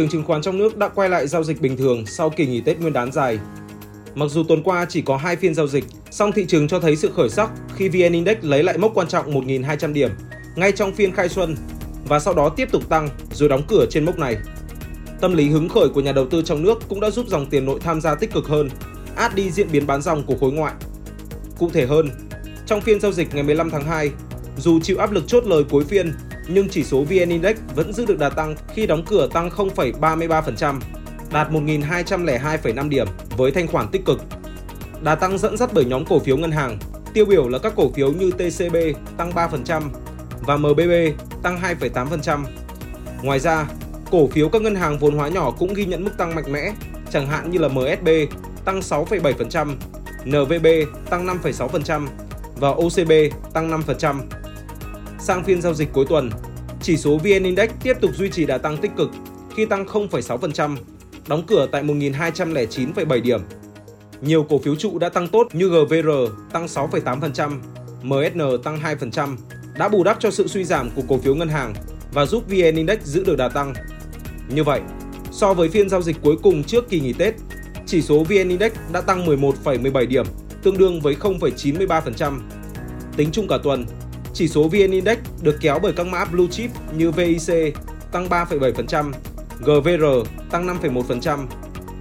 Trường chứng khoán trong nước đã quay lại giao dịch bình thường sau kỳ nghỉ Tết Nguyên đán dài. Mặc dù tuần qua chỉ có 2 phiên giao dịch, song thị trường cho thấy sự khởi sắc khi VN Index lấy lại mốc quan trọng 1.200 điểm ngay trong phiên khai xuân và sau đó tiếp tục tăng rồi đóng cửa trên mốc này. Tâm lý hứng khởi của nhà đầu tư trong nước cũng đã giúp dòng tiền nội tham gia tích cực hơn, át đi diễn biến bán dòng của khối ngoại. Cụ thể hơn, trong phiên giao dịch ngày 15 tháng 2, dù chịu áp lực chốt lời cuối phiên nhưng chỉ số VN Index vẫn giữ được đà tăng khi đóng cửa tăng 0,33%, đạt 1.202,5 điểm với thanh khoản tích cực. Đà tăng dẫn dắt bởi nhóm cổ phiếu ngân hàng, tiêu biểu là các cổ phiếu như TCB tăng 3% và MBB tăng 2,8%. Ngoài ra, cổ phiếu các ngân hàng vốn hóa nhỏ cũng ghi nhận mức tăng mạnh mẽ, chẳng hạn như là MSB tăng 6,7%, NVB tăng 5,6% và OCB tăng 5%. Sang phiên giao dịch cuối tuần, chỉ số VN Index tiếp tục duy trì đà tăng tích cực khi tăng 0,6%, đóng cửa tại 1.209,7 điểm. Nhiều cổ phiếu trụ đã tăng tốt như GVR tăng 6,8%, MSN tăng 2%, đã bù đắp cho sự suy giảm của cổ phiếu ngân hàng và giúp VN Index giữ được đà tăng. Như vậy, so với phiên giao dịch cuối cùng trước kỳ nghỉ Tết, chỉ số VN Index đã tăng 11,17 điểm, tương đương với 0,93%. Tính chung cả tuần, chỉ số VN Index được kéo bởi các mã blue chip như VIC tăng 3,7%, GVR tăng 5,1%.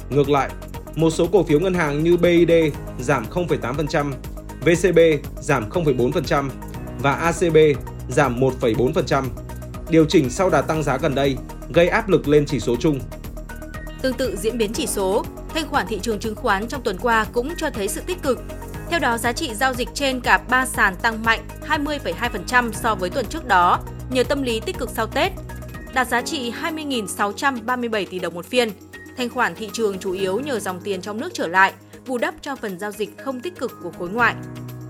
Ngược lại, một số cổ phiếu ngân hàng như BID giảm 0,8%, VCB giảm 0,4% và ACB giảm 1,4%. Điều chỉnh sau đà tăng giá gần đây gây áp lực lên chỉ số chung. Tương tự diễn biến chỉ số, thanh khoản thị trường chứng khoán trong tuần qua cũng cho thấy sự tích cực theo đó, giá trị giao dịch trên cả ba sàn tăng mạnh 20,2% so với tuần trước đó nhờ tâm lý tích cực sau Tết, đạt giá trị 20.637 tỷ đồng một phiên. Thanh khoản thị trường chủ yếu nhờ dòng tiền trong nước trở lại, bù đắp cho phần giao dịch không tích cực của khối ngoại.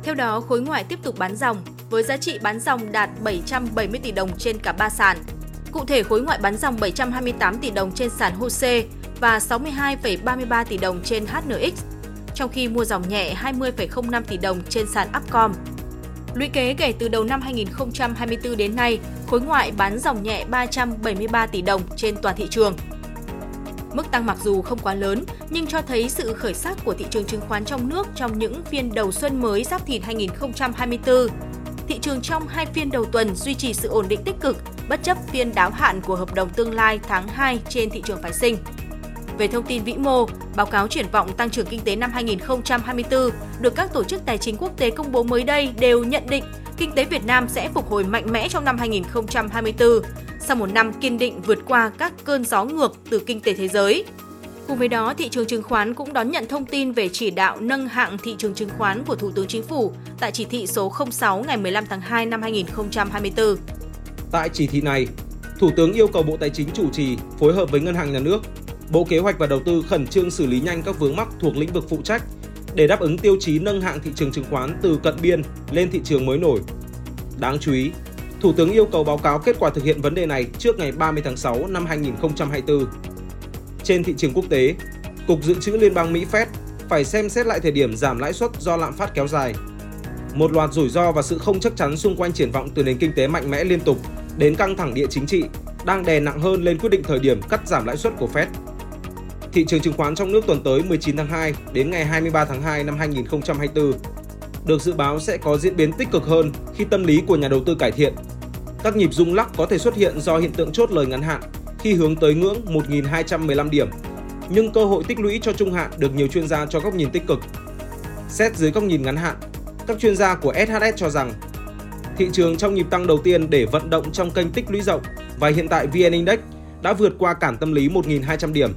Theo đó, khối ngoại tiếp tục bán dòng với giá trị bán dòng đạt 770 tỷ đồng trên cả ba sàn. Cụ thể, khối ngoại bán dòng 728 tỷ đồng trên sàn HOSE và 62,33 tỷ đồng trên HNX trong khi mua dòng nhẹ 20,05 tỷ đồng trên sàn Upcom. Lũy kế kể từ đầu năm 2024 đến nay, khối ngoại bán dòng nhẹ 373 tỷ đồng trên toàn thị trường. Mức tăng mặc dù không quá lớn, nhưng cho thấy sự khởi sắc của thị trường chứng khoán trong nước trong những phiên đầu xuân mới Giáp Thìn 2024. Thị trường trong hai phiên đầu tuần duy trì sự ổn định tích cực, bất chấp phiên đáo hạn của hợp đồng tương lai tháng 2 trên thị trường phái sinh. Về thông tin vĩ mô, báo cáo triển vọng tăng trưởng kinh tế năm 2024 được các tổ chức tài chính quốc tế công bố mới đây đều nhận định kinh tế Việt Nam sẽ phục hồi mạnh mẽ trong năm 2024 sau một năm kiên định vượt qua các cơn gió ngược từ kinh tế thế giới. Cùng với đó, thị trường chứng khoán cũng đón nhận thông tin về chỉ đạo nâng hạng thị trường chứng khoán của Thủ tướng Chính phủ tại chỉ thị số 06 ngày 15 tháng 2 năm 2024. Tại chỉ thị này, Thủ tướng yêu cầu Bộ Tài chính chủ trì phối hợp với Ngân hàng Nhà nước Bộ Kế hoạch và Đầu tư khẩn trương xử lý nhanh các vướng mắc thuộc lĩnh vực phụ trách để đáp ứng tiêu chí nâng hạng thị trường chứng khoán từ cận biên lên thị trường mới nổi. Đáng chú ý, Thủ tướng yêu cầu báo cáo kết quả thực hiện vấn đề này trước ngày 30 tháng 6 năm 2024. Trên thị trường quốc tế, Cục Dự trữ Liên bang Mỹ Fed phải xem xét lại thời điểm giảm lãi suất do lạm phát kéo dài. Một loạt rủi ro và sự không chắc chắn xung quanh triển vọng từ nền kinh tế mạnh mẽ liên tục đến căng thẳng địa chính trị đang đè nặng hơn lên quyết định thời điểm cắt giảm lãi suất của Fed. Thị trường chứng khoán trong nước tuần tới 19 tháng 2 đến ngày 23 tháng 2 năm 2024 được dự báo sẽ có diễn biến tích cực hơn khi tâm lý của nhà đầu tư cải thiện. Các nhịp rung lắc có thể xuất hiện do hiện tượng chốt lời ngắn hạn khi hướng tới ngưỡng 1.215 điểm, nhưng cơ hội tích lũy cho trung hạn được nhiều chuyên gia cho góc nhìn tích cực. Xét dưới góc nhìn ngắn hạn, các chuyên gia của SHS cho rằng thị trường trong nhịp tăng đầu tiên để vận động trong kênh tích lũy rộng và hiện tại VN Index đã vượt qua cản tâm lý 1.200 điểm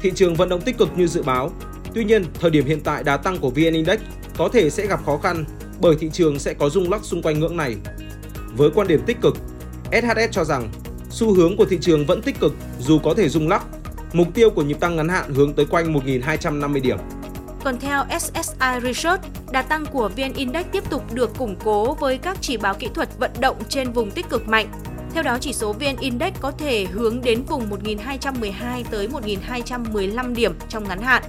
thị trường vận động tích cực như dự báo. Tuy nhiên, thời điểm hiện tại đà tăng của VN Index có thể sẽ gặp khó khăn bởi thị trường sẽ có rung lắc xung quanh ngưỡng này. Với quan điểm tích cực, SHS cho rằng xu hướng của thị trường vẫn tích cực dù có thể rung lắc. Mục tiêu của nhịp tăng ngắn hạn hướng tới quanh 1.250 điểm. Còn theo SSI Research, đà tăng của VN Index tiếp tục được củng cố với các chỉ báo kỹ thuật vận động trên vùng tích cực mạnh. Theo đó, chỉ số VN Index có thể hướng đến vùng 1.212 tới 1.215 điểm trong ngắn hạn.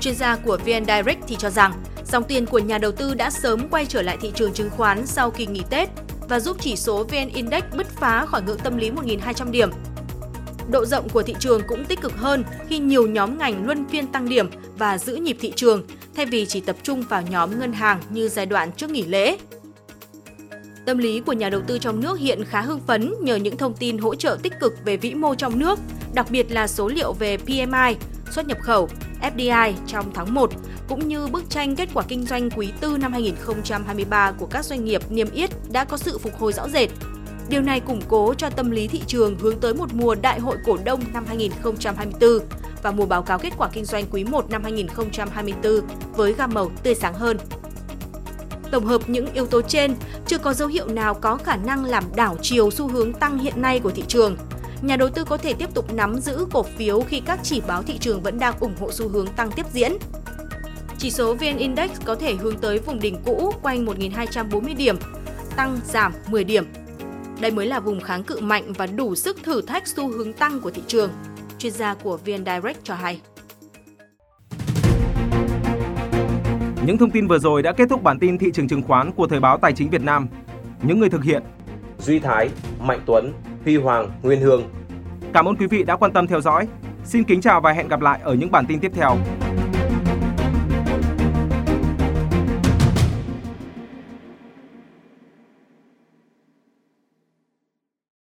Chuyên gia của VN Direct thì cho rằng, dòng tiền của nhà đầu tư đã sớm quay trở lại thị trường chứng khoán sau kỳ nghỉ Tết và giúp chỉ số VN Index bứt phá khỏi ngưỡng tâm lý 1.200 điểm. Độ rộng của thị trường cũng tích cực hơn khi nhiều nhóm ngành luân phiên tăng điểm và giữ nhịp thị trường, thay vì chỉ tập trung vào nhóm ngân hàng như giai đoạn trước nghỉ lễ. Tâm lý của nhà đầu tư trong nước hiện khá hưng phấn nhờ những thông tin hỗ trợ tích cực về vĩ mô trong nước, đặc biệt là số liệu về PMI, xuất nhập khẩu, FDI trong tháng 1, cũng như bức tranh kết quả kinh doanh quý tư năm 2023 của các doanh nghiệp niêm yết đã có sự phục hồi rõ rệt. Điều này củng cố cho tâm lý thị trường hướng tới một mùa đại hội cổ đông năm 2024 và mùa báo cáo kết quả kinh doanh quý 1 năm 2024 với gam màu tươi sáng hơn. Tổng hợp những yếu tố trên, chưa có dấu hiệu nào có khả năng làm đảo chiều xu hướng tăng hiện nay của thị trường. Nhà đầu tư có thể tiếp tục nắm giữ cổ phiếu khi các chỉ báo thị trường vẫn đang ủng hộ xu hướng tăng tiếp diễn. Chỉ số VN Index có thể hướng tới vùng đỉnh cũ quanh 1.240 điểm, tăng giảm 10 điểm. Đây mới là vùng kháng cự mạnh và đủ sức thử thách xu hướng tăng của thị trường, chuyên gia của VN Direct cho hay. Những thông tin vừa rồi đã kết thúc bản tin thị trường chứng khoán của Thời báo Tài chính Việt Nam. Những người thực hiện Duy Thái, Mạnh Tuấn, Huy Hoàng, Nguyên Hương. Cảm ơn quý vị đã quan tâm theo dõi. Xin kính chào và hẹn gặp lại ở những bản tin tiếp theo.